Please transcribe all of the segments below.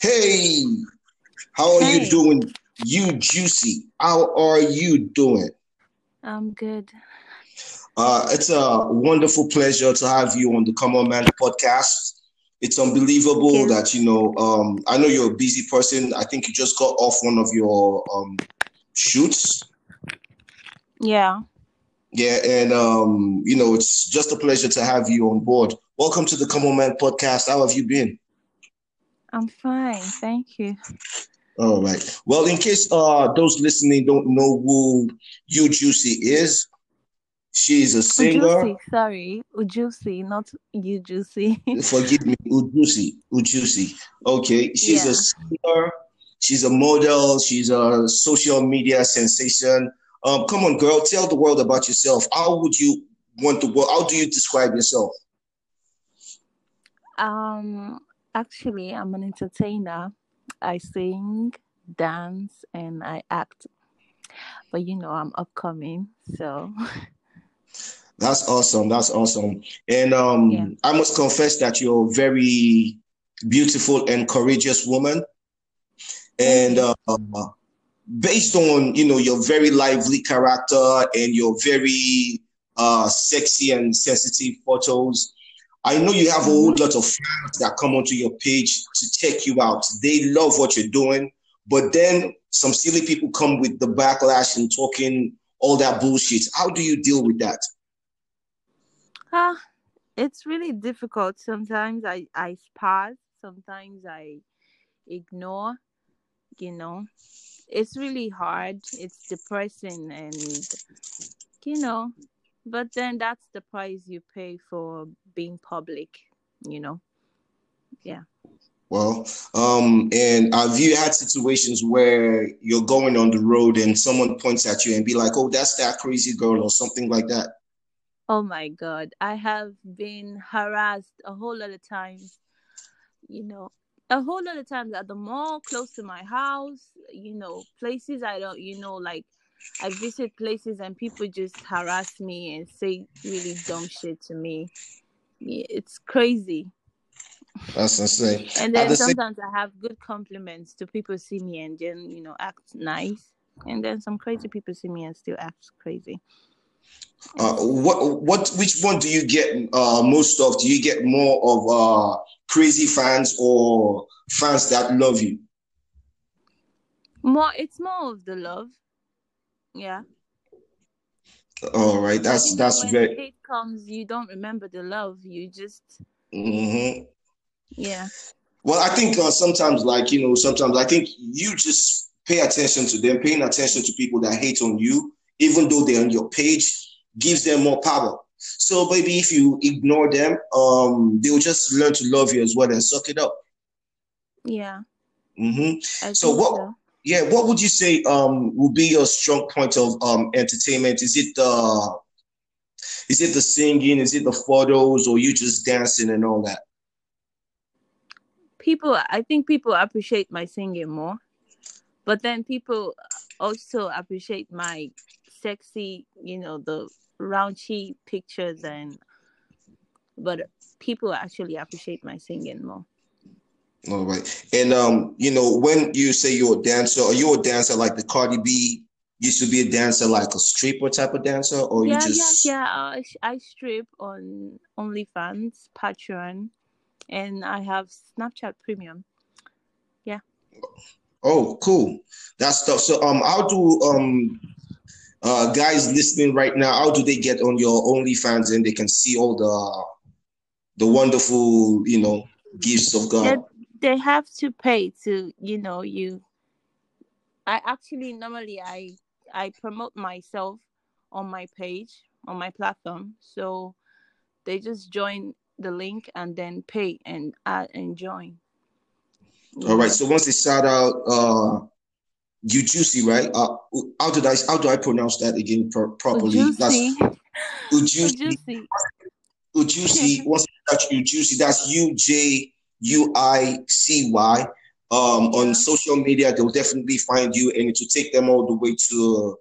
Hey, how are Hey, you doing? You juicy. How are you doing? I'm good. Uh, it's a wonderful pleasure to have you on the Common Man podcast. It's unbelievable that you know. Um, I know you're a busy person. I think you just got off one of your um, shoots. Yeah, Yeah, and um, you know, it's just a pleasure to have you on board. Welcome to the Common Man podcast. How have you been? I'm fine. Thank you. All right. Well, in case uh, those listening don't know who you Juicy is, she is a singer. Ujusi, sorry. Ujusi, not you juicy. Forgive me, Ujusi. Ujusi. Okay. She's a singer. She's a model. She's a social media sensation. Um, come on, girl. Tell the world about yourself. How would you want the world? How do you describe yourself? Um actually I'm an entertainer. I sing, dance, and I act. But you know I'm upcoming, so That's awesome. That's awesome. And yeah. um, I must confess that you're a very beautiful and courageous woman. And uh, based on you know your very lively character and your very uh, sexy and sensitive photos, I know you have a whole lot of fans that come onto your page to check you out. They love what you're doing, but then some silly people come with the backlash and talking all that bullshit. How do you deal with that? Ah, it's really difficult. Sometimes I I pass, sometimes I ignore, you know. It's really hard. It's depressing and you know, but then that's the price you pay for being public, you know. Yeah. Well, um, and have you had situations where you're going on the road and someone points at you and be like, "Oh, that's that crazy girl" or something like that? Oh my God. I have been harassed a whole lot of times, you know, a whole lot of times at the mall close to my house, you know, places I don't, you know, like I visit places and people just harass me and say really dumb shit to me. It's crazy. That's insane. And then the same, sometimes I have good compliments to people see me and then, you know, act nice. And then some crazy people see me and still act crazy. uh, what what which one do you get uh, most of? Do you get more of uh, crazy fans or fans that love you? more it's more of the love. Yeah. All right, that's that's when very. hate comes, you don't remember the love. You just, mhm. yeah, Well, I think uh, sometimes, like you know, sometimes I think you just pay attention to them. Paying attention to people that hate on you, even though they're on your page, gives them more power. So maybe if you ignore them, um, they'll just learn to love you as well and suck it up. yeah, Mm-hmm. So what? so. Yeah, what would you say um will be your strong point of um entertainment? Is it the is it the singing? Is it the photos, or you just dancing and all that? People, I think people appreciate my singing more, but then people also appreciate my sexy, you know, the raunchy pictures and, but people actually appreciate my singing more. All right. And um, you know, when you say you're a dancer, are you a dancer like the Cardi B used to be a dancer, like a stripper type of dancer, or you Yeah, yeah, just yeah. I, I strip on OnlyFans, Patreon, and I have Snapchat Premium. Yeah. oh cool. That stuff. So um how do um uh guys listening right now, how do they get on your OnlyFans and they can see all the the wonderful, you know, gifts of God? They have to pay to, you know, you I actually normally I I promote myself on my page, on my platform. So they just join the link and then pay and add and join, All right. So once they shout out uh you juicy, right? Uh how did I how do I pronounce that again pro- properly? Ujusi. That's Ujuicy. Ujusi. Ujuicy. Once you touch Ujuicy, that's U J U I C Y. Um, on social media, they'll definitely find you, and it will take them all the way to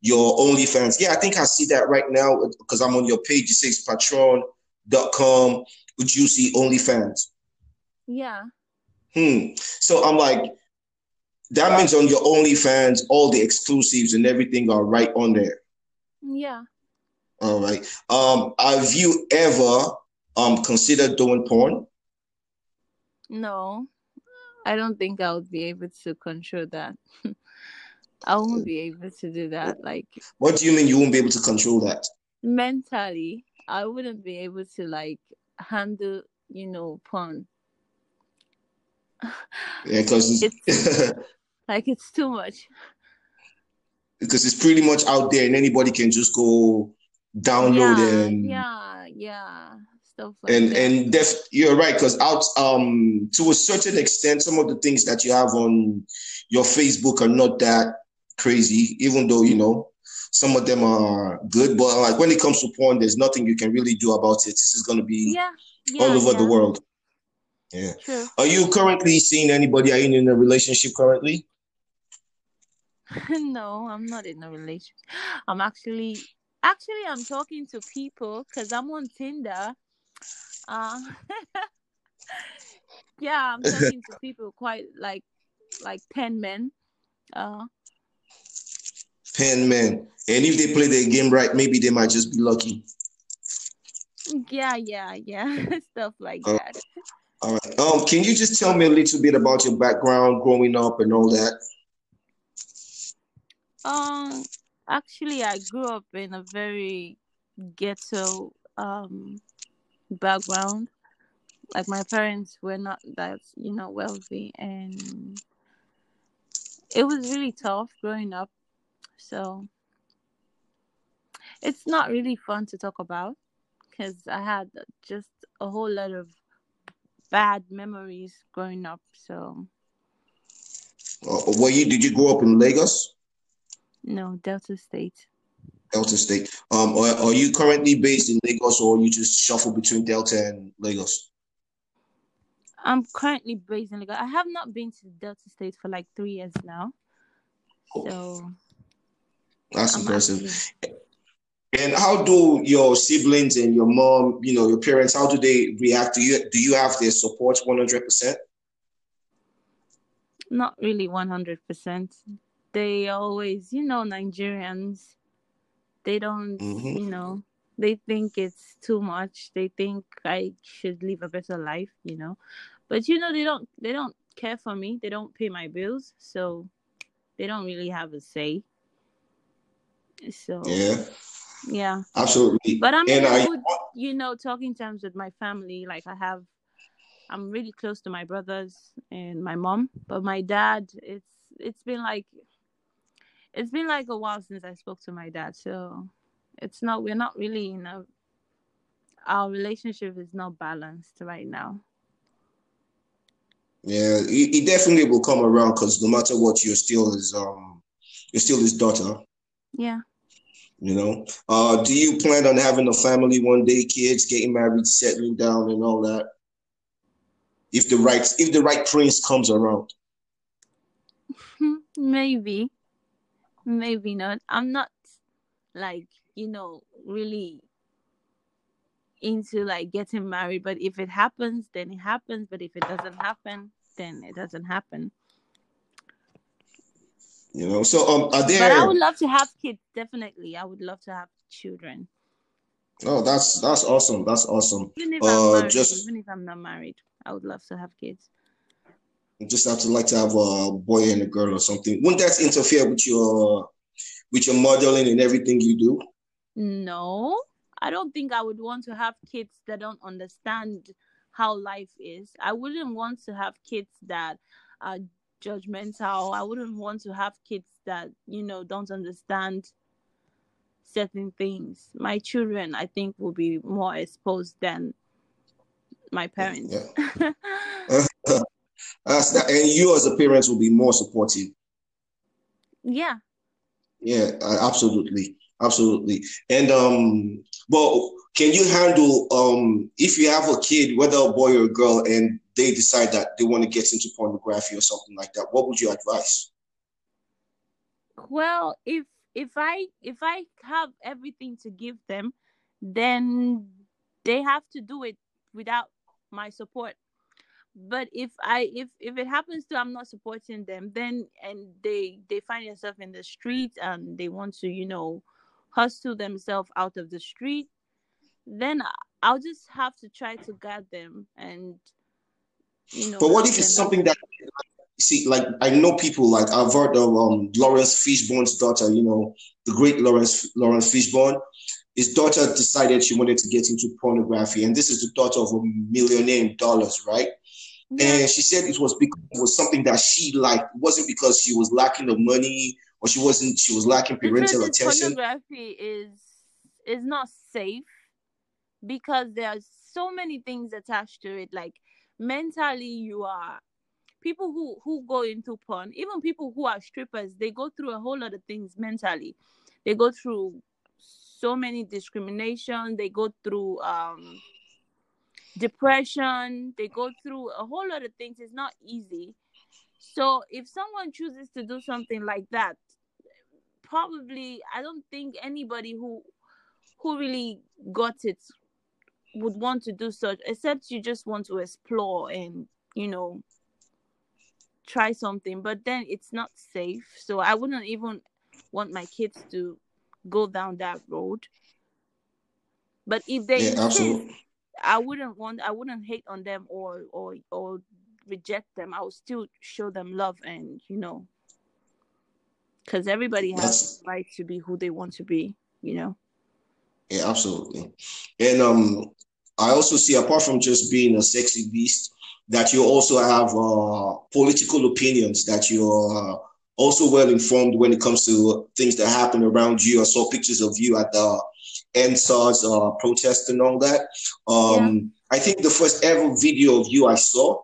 your OnlyFans. Yeah, I think I see that right now because I'm on your page. It says patreon.com Ujuicy OnlyFans. Yeah. Hmm. So I'm like, that means on your OnlyFans, all the exclusives and everything are right on there. Yeah. All right. Um, have you ever um considered doing porn? No, I don't think I would be able to control that. I won't be able to do that. Like, what do you mean you won't be able to control that? Mentally, I wouldn't be able to like handle, you know, porn. Yeah, because it's like it's too much. Because it's pretty much out there, and anybody can just go download yeah, and yeah, yeah, stuff like and that. and def you're right because out um to a certain extent some of the things that you have on your facebook are not that crazy even though you know some of them are good but like when it comes to porn there's nothing you can really do about it this is going to be yeah, yeah, all over yeah. the world yeah True. are you currently seeing anybody are you in a relationship currently no, I'm not in a relationship. I'm actually actually I'm talking to people because I'm on Tinder. Uh, yeah, I'm talking to people quite like like ten men. Uh, pen man and if they play their game right maybe they might just be lucky. Yeah, yeah, yeah, stuff like Uh, that. all right. Um can you just tell me a little bit about your background growing up and all that? Um, actually, I grew up in a very ghetto um background. Like my parents were not that you know wealthy, and it was really tough growing up. So it's not really fun to talk about because I had just a whole lot of bad memories growing up. So uh, were you did you grow up in lagos no, Delta State. Delta state um or are you currently based in lagos or you just shuffle between delta and lagos I'm currently based in Lagos. I have not been to Delta State for like three years now. So that's I'm impressive actually And how do your siblings and your mom, you know, your parents, how do they react to you? Do you have their support 100%? not really 100%. They always, you know, Nigerians, they don't, Mhm. you know, they think it's too much. They think I should live a better life, you know. But you know, they don't they don't care for me. They don't pay my bills, so they don't really have a say. So Yeah, yeah. absolutely. But I'm And I, good, you know, talking terms with my family. Like I have, I'm really close to my brothers and my mom. But my dad, it's it's been like, it's been like a while since I spoke to my dad. So it's not, we're not really in a, our relationship is not balanced right now. yeah, he, he definitely will come around because no matter what, you're still his, um, you're still his daughter, Yeah. you know. Uh, do you plan on having a family one day, kids, getting married, settling down and all that? If the right, if the right prince comes around. maybe, maybe not. I'm not like, you know, really into like getting married. But if it happens, then it happens. But if it doesn't happen, then it doesn't happen. You know, so um, are But I would love to have kids. Definitely, I would love to have children. Oh, that's that's awesome. That's awesome. Even if I'm Uh, married, just even if I'm not married, I would love to have kids. Just have to like to have a boy and a girl or something. Wouldn't that interfere with your with your modeling and everything you do? No, I don't think I would want to have kids that don't understand how life is. I wouldn't want to have kids that are judgmental. I wouldn't want to have kids that, you know, don't understand certain things. My children, I think, will be more exposed than my parents. Yeah. Uh, That's that, and you as a parent will be more supportive. yeah. Yeah, uh, absolutely, absolutely. And um, well, can you handle um if you have a kid, whether a boy or a girl, and they decide that they want to get into pornography or something like that? What would you advise? Well, if if I if I have everything to give them, then they have to do it without my support. But if i if if it happens to i'm not supporting them then and they they find themselves in the street and they want to you know hustle themselves out of the street then i'll just have to try to guide them and you know but what if it's something that see like i know people like i've heard of um laurence fishburne's daughter you know the great lawrence laurence fishburne his daughter decided she wanted to get into pornography and this is the daughter of a millionaire in dollars right. And she said it was because it was something that she liked. It wasn't because she was lacking the money or she wasn't she was lacking parental attention. Pornography is is not safe because there are so many things attached to it. Like mentally you are people who who go into porn, even people who are strippers, they go through a whole lot of things mentally. They go through so many discrimination, they go through um depression they go through a whole lot of things it's not easy. So if someone chooses to do something like that probably i don't think anybody who who really got it would want to do such except you just want to explore and you know try something but then it's not safe. So i wouldn't even want my kids to go down that road. But if they yeah, insist, I wouldn't want I wouldn't hate on them or or or reject them. I would still show them love and you know because everybody has That's, right to be who they want to be, you know. Yeah, absolutely. And um I also see apart from just being a sexy beast, that you also have uh, political opinions, that you're uh, also well informed when it comes to things that happen around you. I saw pictures of you at the EndSARS uh, protest and all that. Um, yeah. I think the first ever video of you I saw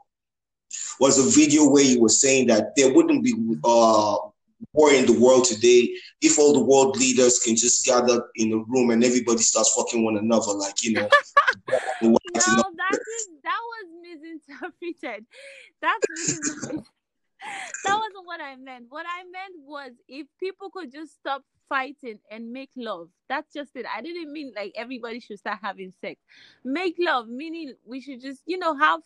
was a video where you were saying that there wouldn't be uh, war in the world today if all the world leaders can just gather in a room and everybody starts fucking one another, like you know. no, that is, that was misinterpreted. That's misinterpreted. that wasn't what I meant. What I meant was if people could just stop fighting and make love. That's just it. I didn't mean like everybody should start having sex. Make love, meaning we should just, you know, have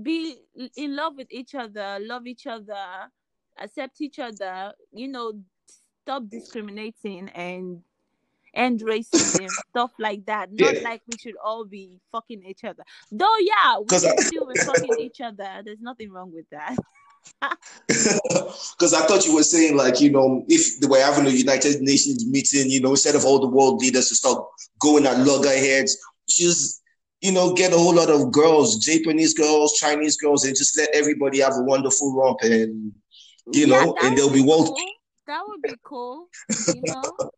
be in love with each other, love each other, accept each other, you know, stop discriminating and end racism, stuff like that. Not yeah. like we should all be fucking each other. Though, yeah, we should I... still be fucking each other. There's nothing wrong with that. Because I thought you were saying, like, you know, if they were having a United Nations meeting, you know, instead of all the world leaders to start going at loggerheads, just, you know, get a whole lot of girls, Japanese girls, Chinese girls, and just let everybody have a wonderful romp and, you yeah, know, and they'll be world. Cool. That would be cool, you know?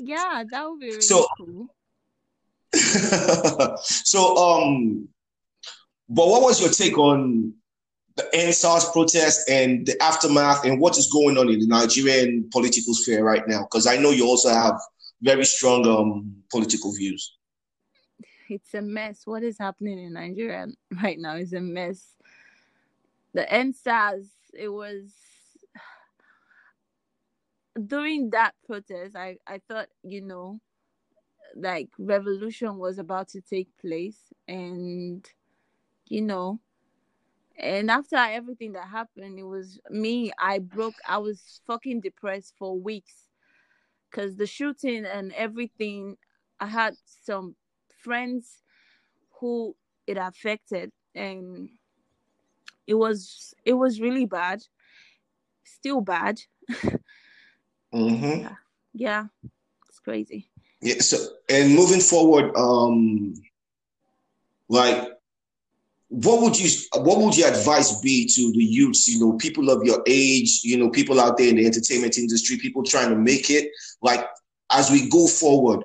yeah, that would be really so, cool. so, um, but what was your take on the EndSARS protest and the aftermath and what is going on in the Nigerian political sphere right now? Because I know you also have very strong um, political views. It's a mess. What is happening in Nigeria right now is a mess. The EndSARS, it was during that protest. I I thought you know, like revolution was about to take place, and you know and after everything that happened, it was me. I broke. I was fucking depressed for weeks because the shooting and everything. I had some friends who it affected, and it was it was really bad. Still bad. mm-hmm. yeah. yeah, it's crazy. Yeah. So, and moving forward, um, like what would you what would your advice be to the youths? You know people of your age you know people out there in the entertainment industry people trying to make it. Like as we go forward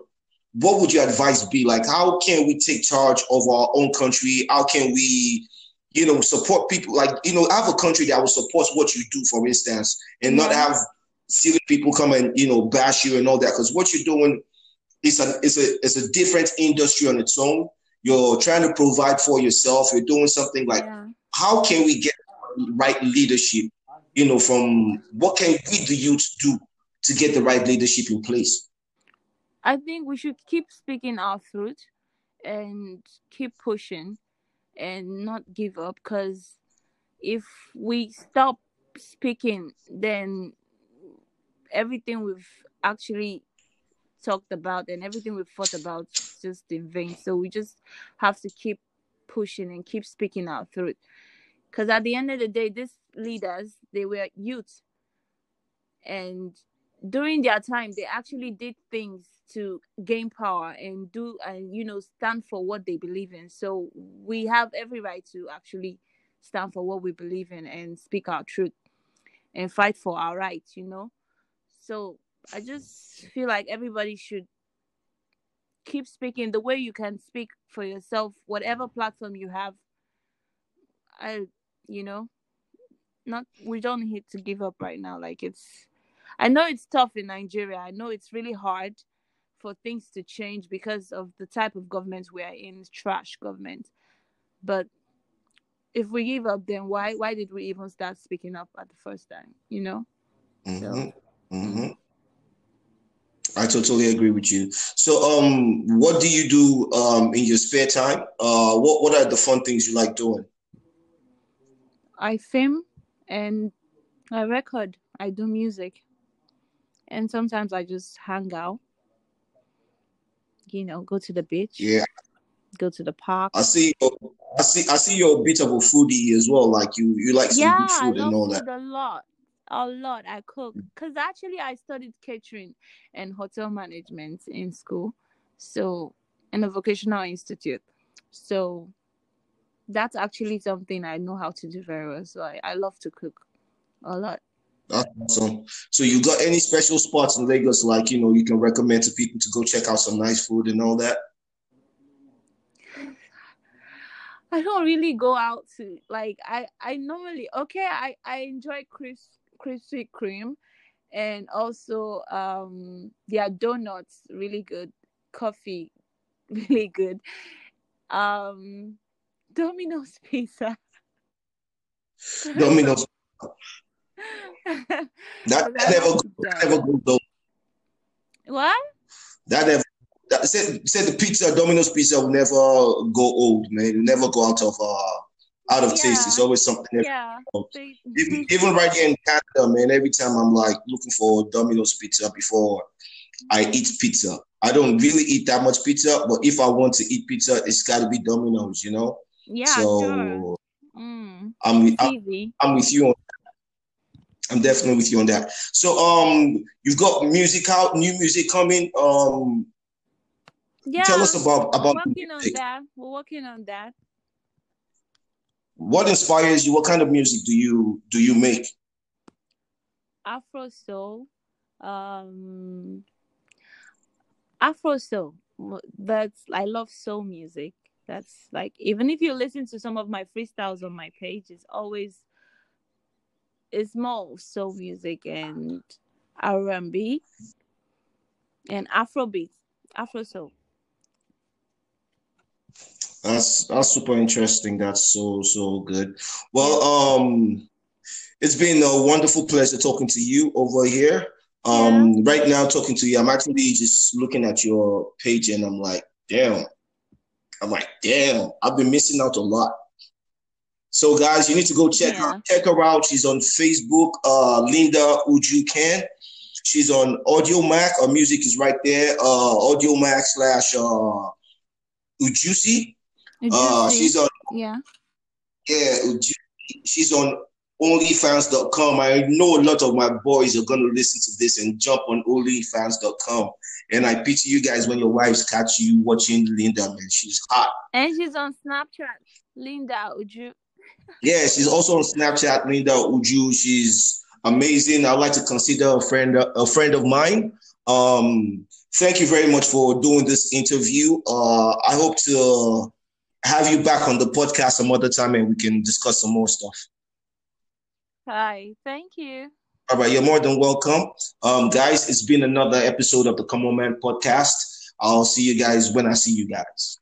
what would your advice be? Like how can we take charge of our own country? How can we you know support people? Like you know have a country that will support what you do for instance and not have silly people come and you know bash you and all that because what you're doing is a is a is a different industry on its own you're trying to provide for yourself, you're doing something like yeah. how can we get right leadership? You know, from what can we the youth do to get the right leadership in place? I think we should keep speaking our truth and keep pushing and not give up because if we stop speaking then everything we've actually talked about and everything we've thought about just in vain. So we just have to keep pushing and keep speaking our truth. Because at the end of the day these leaders they were youth and during their time they actually did things to gain power and do and you know stand for what they believe in. So we have every right to actually stand for what we believe in and speak our truth and fight for our rights you know? So i just feel like everybody should keep speaking the way you can speak for yourself whatever platform you have i you know not we don't need to give up right now like it's I know it's tough in Nigeria. I know it's really hard for things to change because of the type of government we are in, trash government. But if we give up, then why why did we even start speaking up at the first time? You know. Mm-hmm. So, mm-hmm. I totally agree with you. So, um, what do you do um in your spare time? Uh, what what are the fun things you like doing? I film and I record. I do music and sometimes I just hang out. You know, go to the beach. Yeah. Go to the park. I see. I see. I see you're a bit of a foodie as well. Like you, you like some yeah, good food I and all food that. A lot, a lot. I cook mm. because actually I studied catering and hotel management in school, so in a vocational institute. So that's actually something I know how to do very well. So I, I love to cook a lot. That's awesome. So you got any special spots in Lagos, like you know, you can recommend to people to go check out some nice food and all that? I don't really go out to like I I normally okay I I enjoy Chris Krispy Kreme and also um their donuts really good coffee really good um Domino's pizza Domino's that, that never that never goes though. What? That never that said said the pizza Domino's pizza will never go old, man. It'll never go out of uh out of yeah. taste. It's always something. Yeah. Even, even right here in Canada, man. Every time I'm like looking for Domino's pizza before I eat pizza. I don't really eat that much pizza, but if I want to eat pizza, it's got to be Domino's, you know. Yeah. So sure. mm. I'm, I'm, I'm with you on I'm definitely with you on that. So um you've got music out, new music coming. Um yeah, tell us about about we're working on that. We're working on that. What inspires you? What kind of music do you do you make? Afro soul. Um Afro soul. That's I love soul music. That's like even if you listen to some of my freestyles on my page, it's always it's more soul music and R&B and Afrobeat, Afro soul. That's that's super interesting. That's so so good. Well, um, it's been a wonderful pleasure talking to you over here. Um, yeah. right now talking to you, I'm actually just looking at your page and I'm like, damn. I'm like, damn, I've been missing out a lot. So guys, you need to go check yeah. her check her out. She's on Facebook, uh, Linda Uju Can. She's on Audiomack. Her music is right there. Uh, Audiomack slash uh, Ujusi. Uh, she's on yeah yeah. She's on OnlyFans.com. I know a lot of my boys are gonna listen to this and jump on OnlyFans.com. And I pity you guys when your wives catch you watching Linda, man. She's hot. And she's on Snapchat. Linda Uju. Yeah, she's also on Snapchat, Linda Uju. She's amazing. I'd like to consider a friend a friend of mine. Um, thank you very much for doing this interview. Uh, I hope to have you back on the podcast some other time and we can discuss some more stuff. Hi, thank you. All right, you're more than welcome. Um, guys, it's been another episode of the Common Man podcast. I'll see you guys when I see you guys.